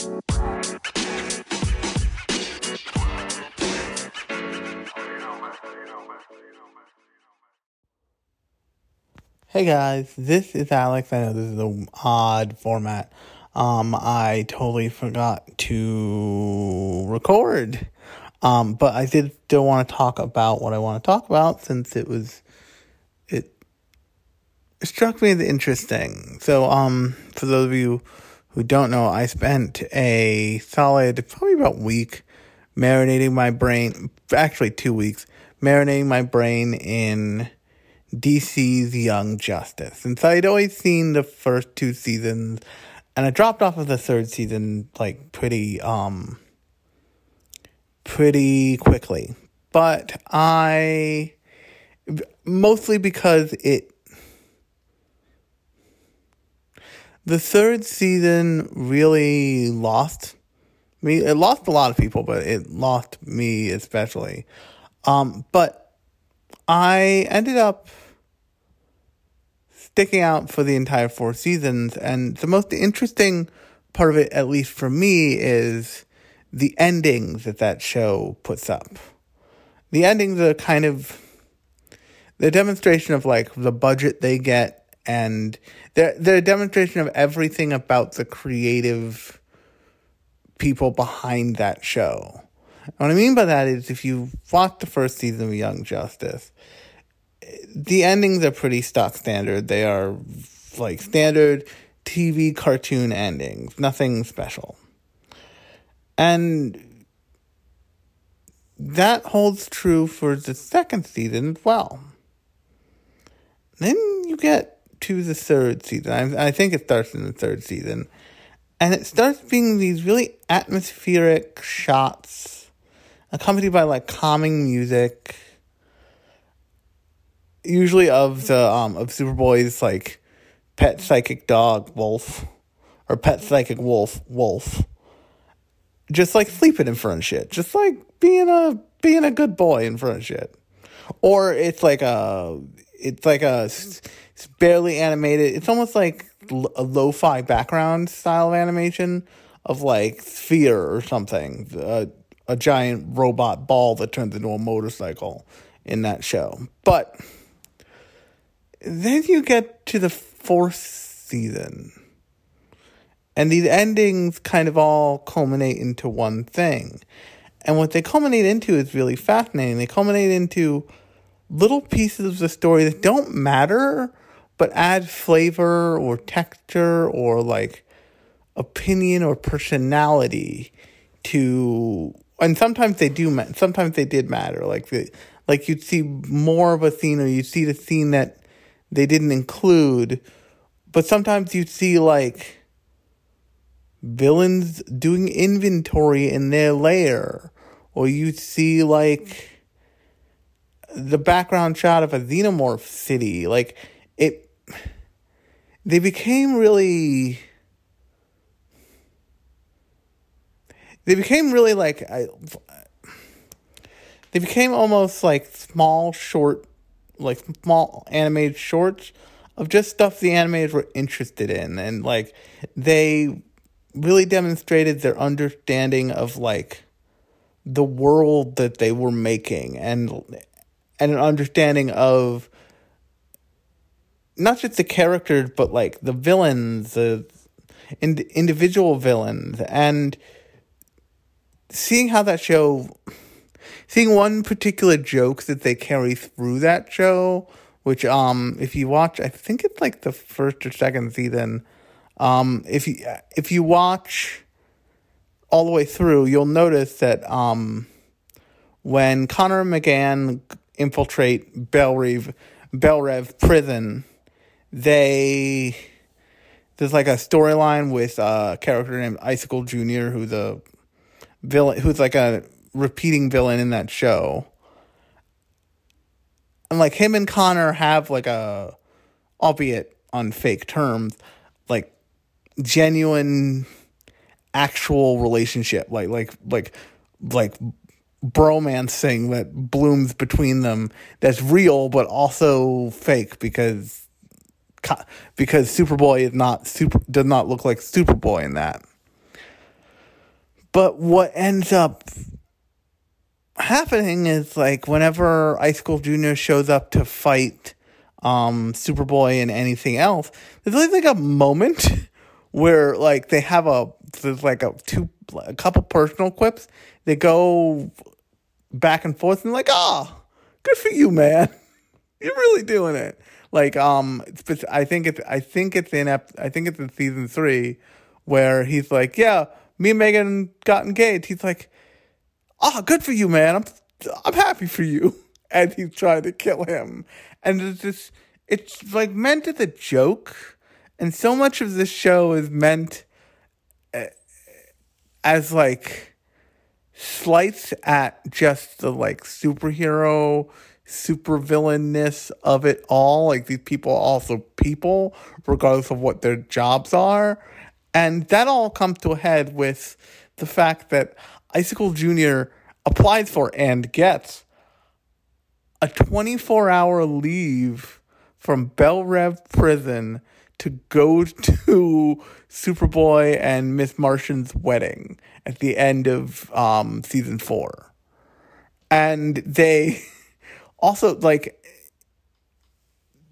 Hey guys, this is Alex. I know this is an odd format. Um, I totally forgot to record. Um, but I did still want to talk about what I want to talk about since it was it, it struck me as interesting. So, um, for those of you who don't know, I spent a solid probably about week marinating my brain, actually two weeks, marinating my brain in DC's Young Justice. And so I'd always seen the first two seasons and I dropped off of the third season like pretty um pretty quickly. But I mostly because it the third season really lost me. It lost a lot of people, but it lost me especially. Um, but I ended up sticking out for the entire four seasons. And the most interesting part of it, at least for me, is the endings that that show puts up. The endings are kind of the demonstration of like the budget they get and they're, they're a demonstration of everything about the creative people behind that show. And what I mean by that is if you watch the first season of Young Justice, the endings are pretty stock standard. They are like standard TV cartoon endings, nothing special. And that holds true for the second season as well. Then you get to the third season. I, I think it starts in the third season. And it starts being these really atmospheric shots, accompanied by like calming music usually of the um of Superboy's like pet psychic dog Wolf or pet psychic wolf Wolf. Just like sleeping in front of shit. Just like being a being a good boy in front of shit. Or it's like a it's like a it's barely animated. It's almost like a lo-fi background style of animation of like Sphere or something. A, a giant robot ball that turns into a motorcycle in that show. But then you get to the fourth season. And these endings kind of all culminate into one thing. And what they culminate into is really fascinating. They culminate into little pieces of the story that don't matter, but add flavor or texture or like opinion or personality to and sometimes they do matter. sometimes they did matter like the, like you'd see more of a scene or you'd see the scene that they didn't include. But sometimes you'd see like villains doing inventory in their lair, or you'd see like the background shot of a xenomorph city. Like they became really. They became really like I. They became almost like small, short like small animated shorts of just stuff the animators were interested in and like they really demonstrated their understanding of like the world that they were making and and an understanding of not just the characters but like the villains the ind- individual villains and seeing how that show seeing one particular joke that they carry through that show, which um if you watch, I think it's like the first or second season. Um, if you if you watch all the way through, you'll notice that um when Connor McGann infiltrate Bellrev Bellrev prison, they there's like a storyline with a character named Icicle Jr. who's a villain who's like a repeating villain in that show. And like him and Connor have like a, albeit on fake terms, like genuine, actual relationship, like like like like bromance thing that blooms between them that's real but also fake because because Superboy is not super does not look like Superboy in that. but what ends up happening is like whenever Icicle Junior shows up to fight um, Superboy and anything else, there's always like a moment where like they have a there's like a two a couple personal quips. They go back and forth and like, oh, good for you, man. You're really doing it. Like, um, I think it's I think it's in I think it's in season three where he's like, yeah, me and Megan got engaged. He's like, oh, good for you, man. I'm I'm happy for you. And he's trying to kill him. And it's just it's like meant as a joke. And so much of this show is meant eh, as like slights at just the like superhero super villainness of it all like these people are also people regardless of what their jobs are and that all comes to a head with the fact that icicle junior applies for and gets a 24 hour leave from Belle Reve prison to go to Superboy and Miss Martian's wedding at the end of um, season four. And they also, like,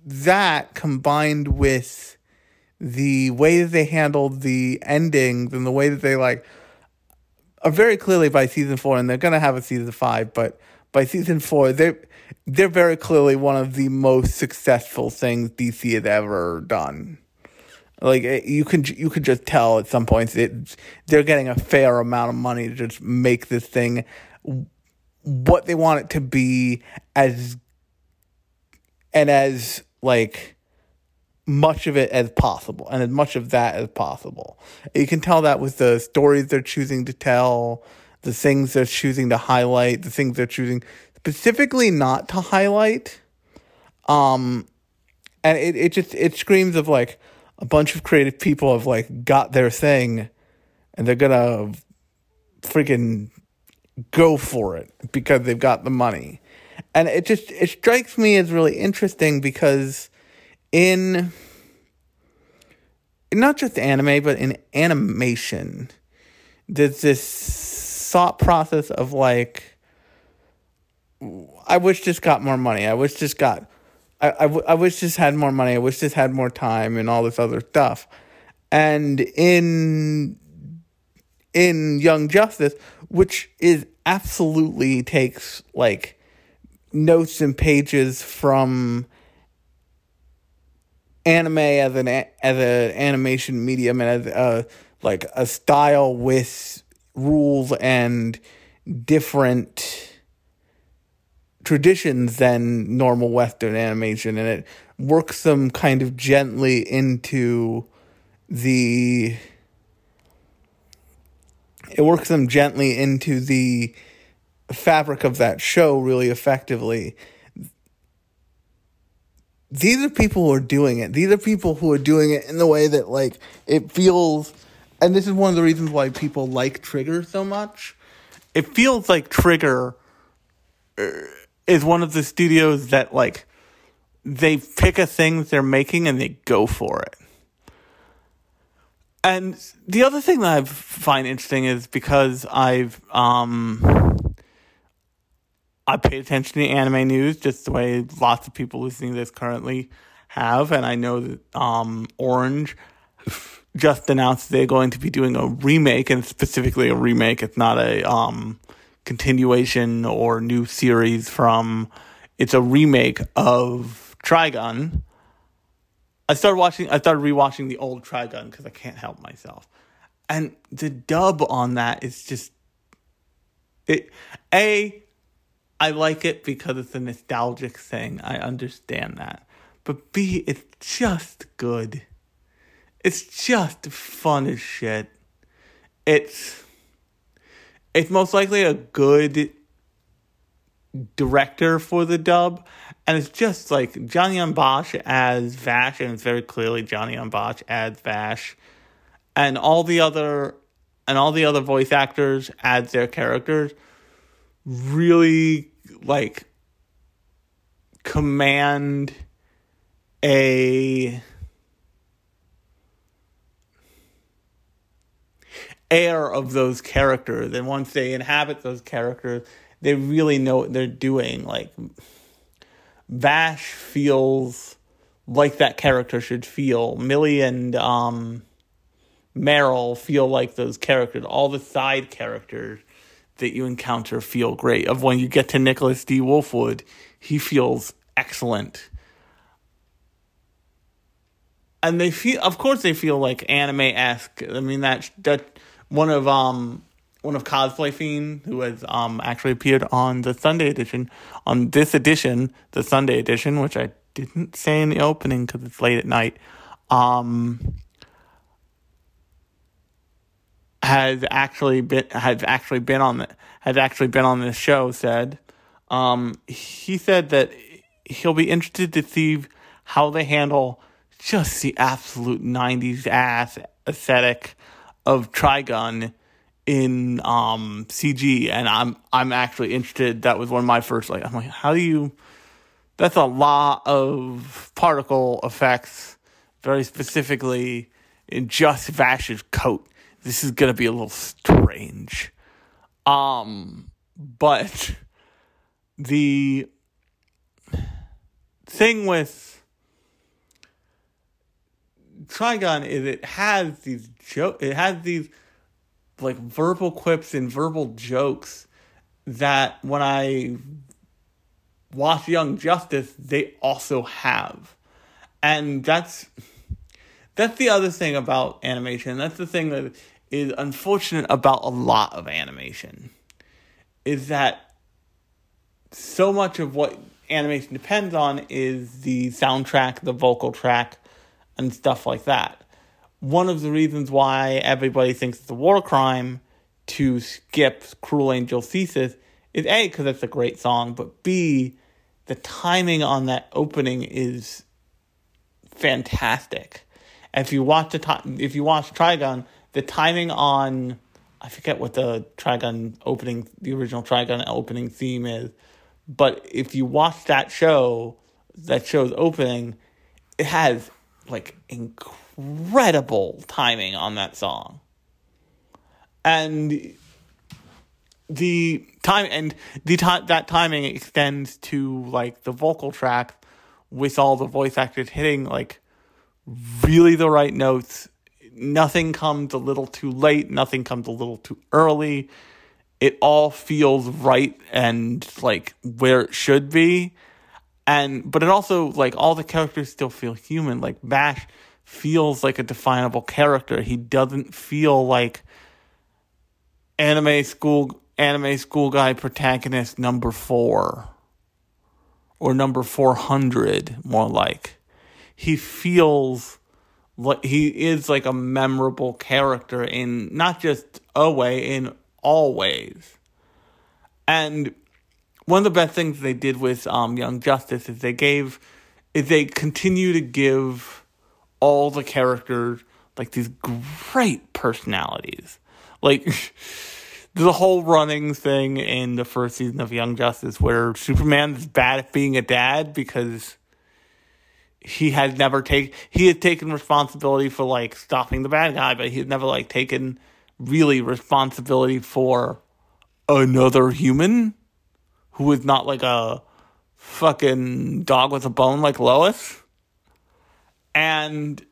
that combined with the way that they handled the endings and the way that they, like, are very clearly by season four, and they're gonna have a season five, but by season four, they're they're very clearly one of the most successful things DC has ever done. Like eh, you can you can just tell at some points it they're getting a fair amount of money to just make this thing what they want it to be as and as like much of it as possible and as much of that as possible. You can tell that with the stories they're choosing to tell, the things they're choosing to highlight, the things they're choosing specifically not to highlight. Um and it, it just it screams of like a bunch of creative people have like got their thing and they're gonna freaking go for it because they've got the money. And it just it strikes me as really interesting because in not just anime, but in animation, there's this thought process of like, I wish just got more money. I wish just got, I, I, I wish just had more money. I wish just had more time and all this other stuff. And in in Young Justice, which is absolutely takes like notes and pages from anime as an as an animation medium and as a like a style with rules and different traditions than normal western animation. And it works them kind of gently into the it works them gently into the fabric of that show really effectively these are people who are doing it. These are people who are doing it in the way that like it feels and this is one of the reasons why people like Trigger so much. It feels like Trigger uh, is one of the studios that like they pick a thing they're making and they go for it. And the other thing that I find interesting is because I've um I pay attention to anime news just the way lots of people listening to this currently have, and I know that um, Orange just announced they're going to be doing a remake, and specifically a remake. It's not a um, continuation or new series from. It's a remake of Trigun. I started watching. I started rewatching the old Trigun because I can't help myself, and the dub on that is just it. A I like it because it's a nostalgic thing. I understand that. But B, it's just good. It's just fun as shit. It's it's most likely a good director for the dub. And it's just like Johnny Yong Bosch as Vash, and it's very clearly Johnny Yong Bosch as Vash. And all the other and all the other voice actors add their characters really like command a air of those characters. And once they inhabit those characters, they really know what they're doing. Like Vash feels like that character should feel. Millie and um, Meryl feel like those characters. All the side characters that you encounter feel great. Of when you get to Nicholas D. Wolfwood, he feels excellent. And they feel, of course, they feel like anime esque. I mean, that that one of um one of Cosplay Fiend who has um actually appeared on the Sunday edition on this edition, the Sunday edition, which I didn't say in the opening because it's late at night. Um, has actually been has actually been on the has actually been on this show said um, he said that he'll be interested to see how they handle just the absolute 90s ass aesthetic of Trigun in um, CG and I'm I'm actually interested that was one of my first like I'm like how do you that's a lot of particle effects very specifically in just Vash's coat this is gonna be a little strange. Um, but the thing with Trigun is it has these joke it has these like verbal quips and verbal jokes that when I watch Young Justice they also have. And that's that's the other thing about animation. That's the thing that is unfortunate about a lot of animation. Is that so much of what animation depends on is the soundtrack, the vocal track, and stuff like that. One of the reasons why everybody thinks it's a war crime to skip Cruel Angel Thesis is A, because it's a great song, but B, the timing on that opening is fantastic. If you watch the time, if you watch Trigun, the timing on I forget what the Trigun opening, the original Trigun opening theme is, but if you watch that show, that show's opening, it has like incredible timing on that song, and the time and the time that timing extends to like the vocal track with all the voice actors hitting like really the right notes. Nothing comes a little too late, nothing comes a little too early. It all feels right and like where it should be. And but it also like all the characters still feel human. Like Vash feels like a definable character. He doesn't feel like anime school anime school guy protagonist number 4 or number 400 more like he feels like he is like a memorable character in not just a way, in all ways. And one of the best things they did with um, Young Justice is they gave, is they continue to give all the characters like these great personalities. Like the whole running thing in the first season of Young Justice where Superman is bad at being a dad because he has never taken he had taken responsibility for like stopping the bad guy, but he had never like taken really responsibility for another human who was not like a fucking dog with a bone like Lois. And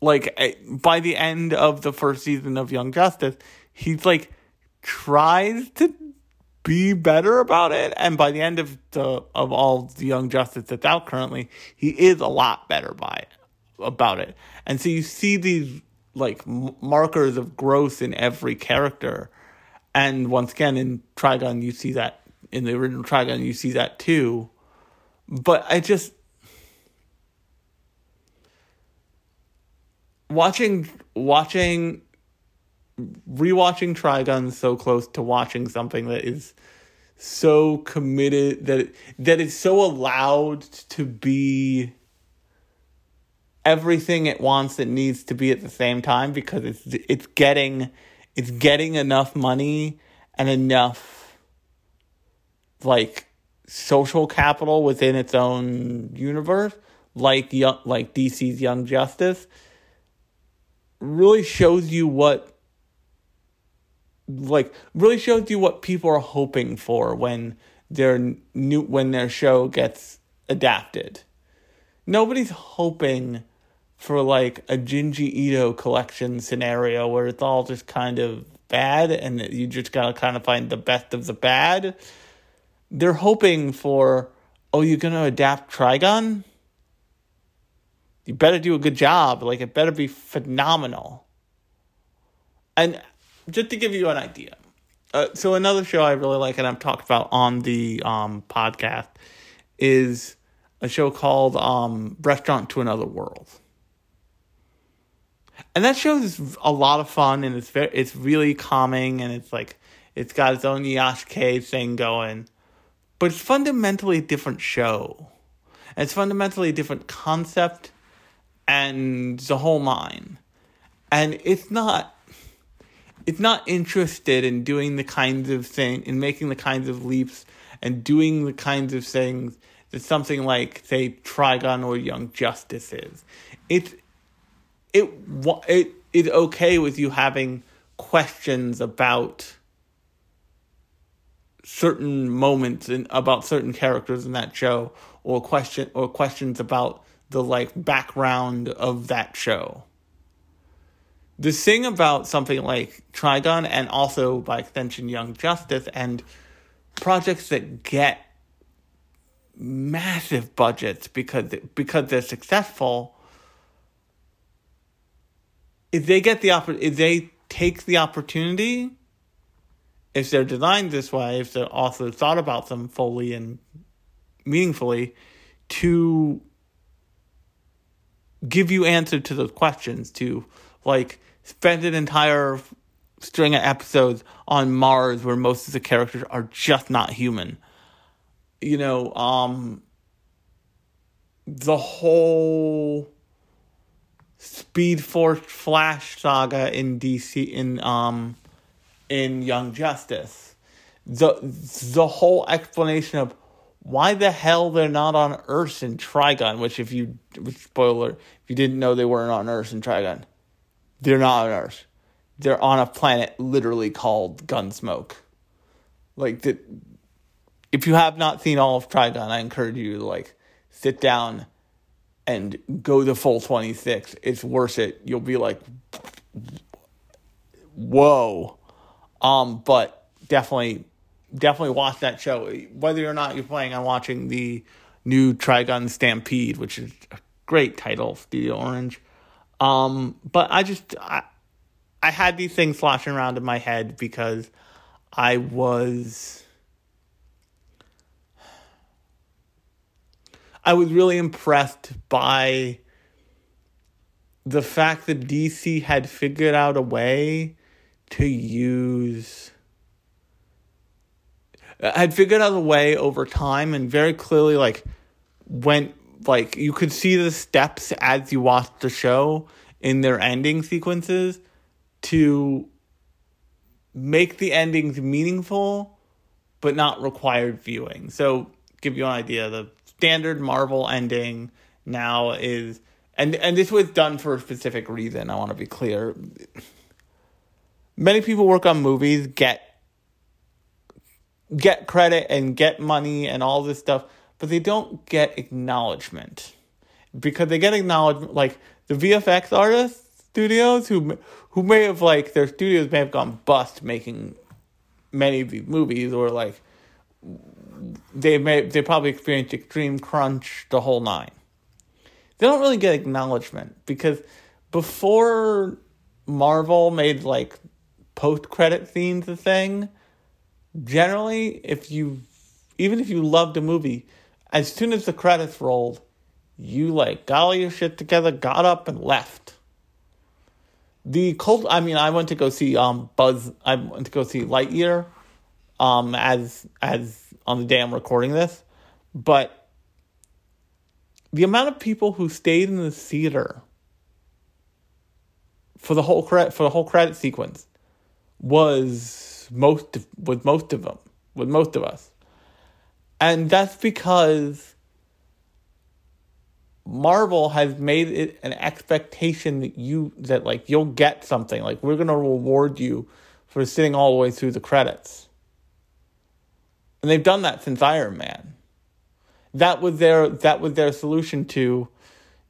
like by the end of the first season of Young Justice, he's like tries to be better about it. And by the end of the of all the Young Justice that's out currently, he is a lot better by about it. And so you see these like markers of growth in every character. And once again, in Trigun you see that in the original Trigun you see that too. But I just watching watching rewatching Trigun so close to watching something that is so committed that that is so allowed to be everything it wants it needs to be at the same time because it's it's getting it's getting enough money and enough like social capital within its own universe like like DC's Young Justice really shows you what like really shows you what people are hoping for when their new when their show gets adapted. Nobody's hoping for like a Junji Ito collection scenario where it's all just kind of bad and you just gotta kind of find the best of the bad. They're hoping for, oh, you're gonna adapt Trigun? You better do a good job. Like it better be phenomenal. And just to give you an idea, uh, so another show I really like and I've talked about on the um, podcast is a show called um, Restaurant to Another World. And that show is a lot of fun and it's very, it's really calming and it's like it's got its own iyashikei thing going. But it's fundamentally a different show. And it's fundamentally a different concept and the whole nine. And it's not it's not interested in doing the kinds of thing in making the kinds of leaps and doing the kinds of things that something like say Trigun or Young Justice is. It's it it is okay with you having questions about certain moments and about certain characters in that show or question or questions about the like background of that show. The thing about something like Trigun and also by extension Young Justice and projects that get massive budgets because because they're successful if they get the oppor- if they take the opportunity if they're designed this way if the author thought about them fully and meaningfully to give you answer to those questions to like spend an entire string of episodes on Mars where most of the characters are just not human. You know, um the whole Speed Force Flash saga in DC in um in Young Justice. The the whole explanation of why the hell they're not on Earth in Trigun, which if you spoiler, if you didn't know they weren't on Earth in Trigun. They're not on Earth. They're on a planet literally called Gunsmoke. Like that if you have not seen all of Trigun, I encourage you to like sit down and go the full 26. It's worth it. You'll be like whoa. Um but definitely definitely watch that show whether or not you're planning on watching the new Trigun Stampede, which is a great title, Studio Orange. Um, but I just I, I had these things flashing around in my head because I was I was really impressed by the fact that DC had figured out a way to use had figured out a way over time and very clearly like went like you could see the steps as you watched the show in their ending sequences to make the endings meaningful but not required viewing. So give you an idea, the standard Marvel ending now is and and this was done for a specific reason, I want to be clear. Many people work on movies, get get credit and get money and all this stuff but they don't get acknowledgement because they get acknowledgement like the VFX artists studios who who may have like their studios may have gone bust making many of these movies or like they may they probably experienced extreme crunch the whole nine. They don't really get acknowledgement because before Marvel made like post credit scenes a thing, generally if you even if you loved a movie, as soon as the credits rolled, you like got all your shit together, got up and left. The cult I mean I went to go see um Buzz I went to go see Lightyear um as as on the day I'm recording this. But the amount of people who stayed in the theater for the whole credit for the whole credit sequence was most with most of them with most of us and that's because Marvel has made it an expectation that you that like you'll get something. Like we're gonna reward you for sitting all the way through the credits. And they've done that since Iron Man. That was their that was their solution to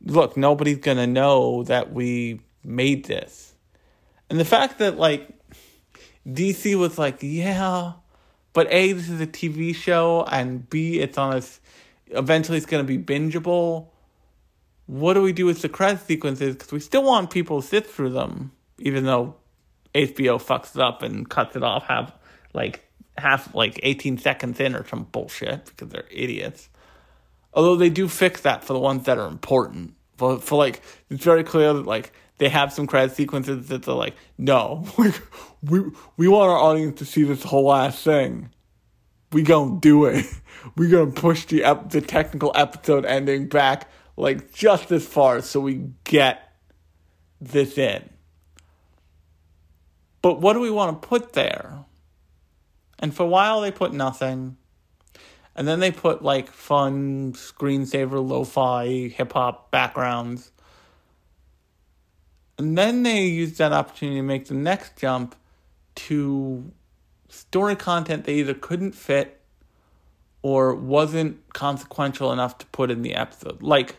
look, nobody's gonna know that we made this. And the fact that like DC was like, yeah, but A, this is a TV show, and B, it's on a eventually it's gonna be bingeable. What do we do with the credit sequences? Because we still want people to sit through them, even though HBO fucks it up and cuts it off half like half like 18 seconds in or some bullshit because they're idiots. Although they do fix that for the ones that are important. But for like it's very clear that like they have some credit sequences that are like, no, we we want our audience to see this whole ass thing. We gonna do it. We gonna push the ep- the technical episode ending back like just as far so we get this in. But what do we want to put there? And for a while they put nothing. And then they put like fun screensaver lo-fi hip hop backgrounds. And then they used that opportunity to make the next jump to story content they either couldn't fit or wasn't consequential enough to put in the episode. Like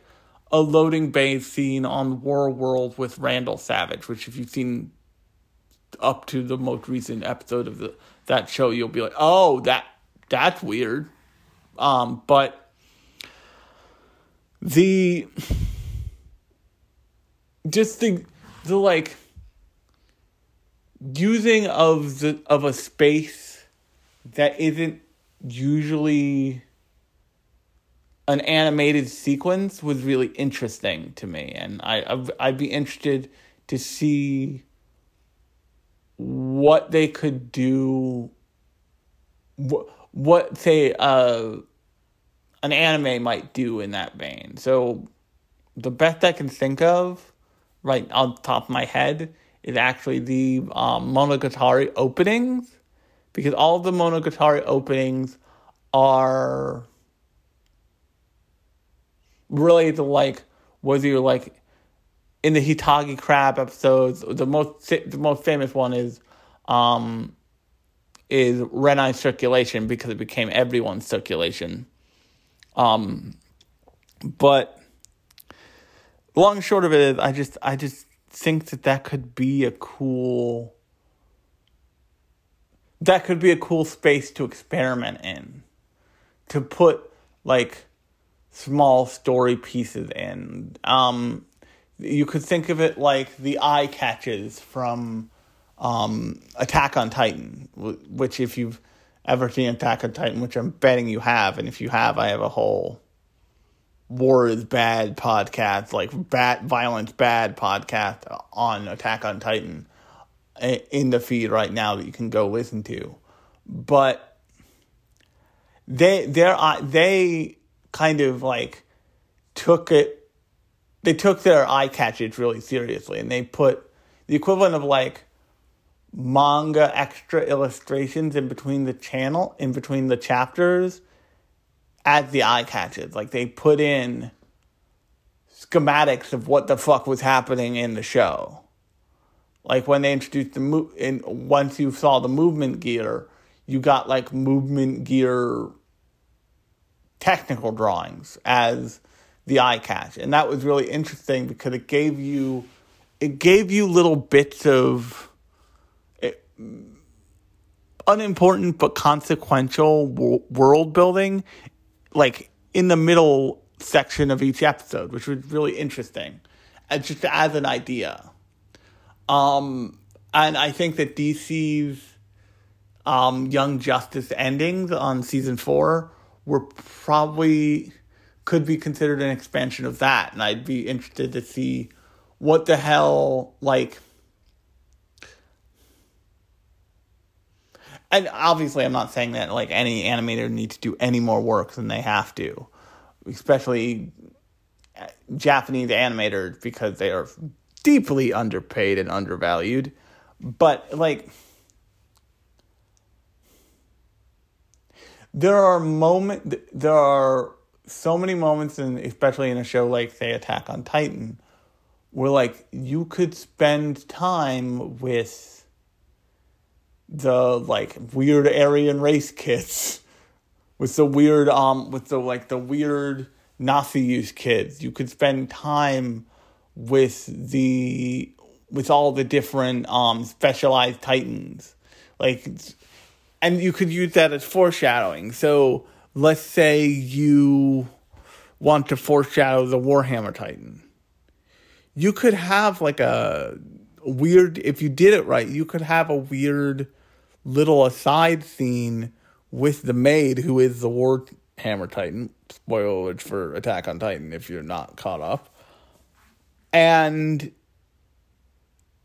a loading bay scene on War World with Vandal Savage, which if you've seen up to the most recent episode of the that show, you'll be like, oh, that that's weird. Um, but the just the the like using of the of a space that isn't usually an animated sequence was really interesting to me and I I'd be interested to see what they could do what, what say uh an anime might do in that vein. So the best I can think of right on top of my head is actually the um, Monogatari openings because all the Monogatari openings are really the like whether you're like in the Hitagi crab episodes, the most the most famous one is um is Renai circulation because it became everyone's circulation. Um but long short of it is I just I just think that that could be a cool that could be a cool space to experiment in. To put like small story pieces in. Um you could think of it like the eye catches from um, Attack on Titan, which if you've ever seen Attack on Titan, which I'm betting you have, and if you have, I have a whole war is bad podcast, like bat violence bad podcast on Attack on Titan in the feed right now that you can go listen to. But they they uh, they kind of like took it they took their eye catches really seriously and they put the equivalent of like manga extra illustrations in between the channel in between the chapters as the eye catches like they put in schematics of what the fuck was happening in the show like when they introduced the move in once you saw the movement gear you got like movement gear technical drawings as the eye catch. And that was really interesting because it gave you it gave you little bits of it, eh, unimportant but consequential world building like in the middle section of each episode, which was really interesting. And just as an idea. Um and I think that DC's um, Young Justice endings on season four were probably could be considered an expansion of that. And I'd be interested to see what the hell, like. And obviously, I'm not saying that like any animator needs to do any more work than they have to, especially uh, Japanese animators because they are deeply underpaid and undervalued. But like, there are moments, there are so many moments, and especially in a show like say Attack on Titan, where like you could spend time with the like weird Aryan race kids with the weird um with the like the weird Nazi use kids. You could spend time with the with all the different um specialized titans. Like and you could use that as foreshadowing. So let's say you want to foreshadow the Warhammer Titan. You could have like a weird if you did it right, you could have a weird little aside scene with the maid who is the Warhammer Titan. Spoiler for Attack on Titan if you're not caught up. And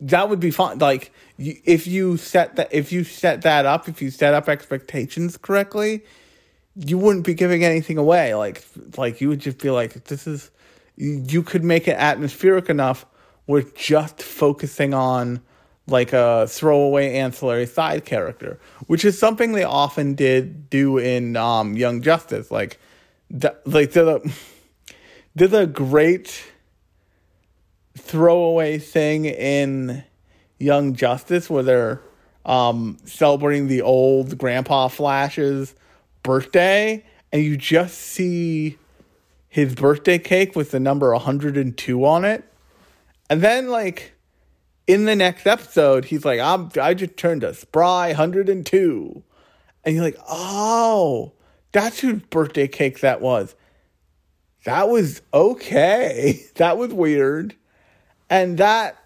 that would be fun. Like if you set that if you set that up, if you set up expectations correctly, you wouldn't be giving anything away. Like like you would just be like this is you could make it atmospheric enough with just focusing on like a throwaway ancillary side character, which is something they often did do in um, Young Justice. Like, the, like the did a great throwaway thing in Young Justice where they're um, celebrating the old Grandpa Flash's birthday, and you just see his birthday cake with the number 102 on it. And then, like, in the next episode, he's like, I'm, I just turned a spry 102. And you're like, oh, that's whose birthday cake that was. That was okay. That was weird and that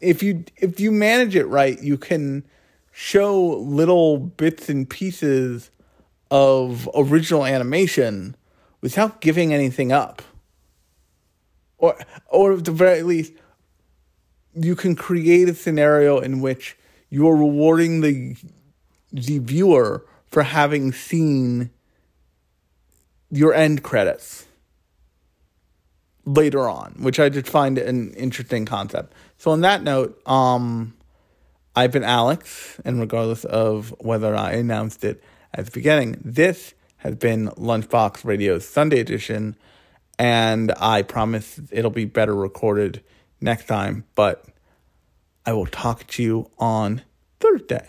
if you if you manage it right, you can show little bits and pieces of original animation without giving anything up. Or or at the very least you can create a scenario in which you're rewarding the the viewer for having seen your end credits later on, which I just find an interesting concept. So on that note, um, I've been Alex, and regardless of whether I announced it at the beginning, this has been Lunchbox Radio's Sunday edition, and I promise it'll be better recorded next time, but I will talk to you on Thursday.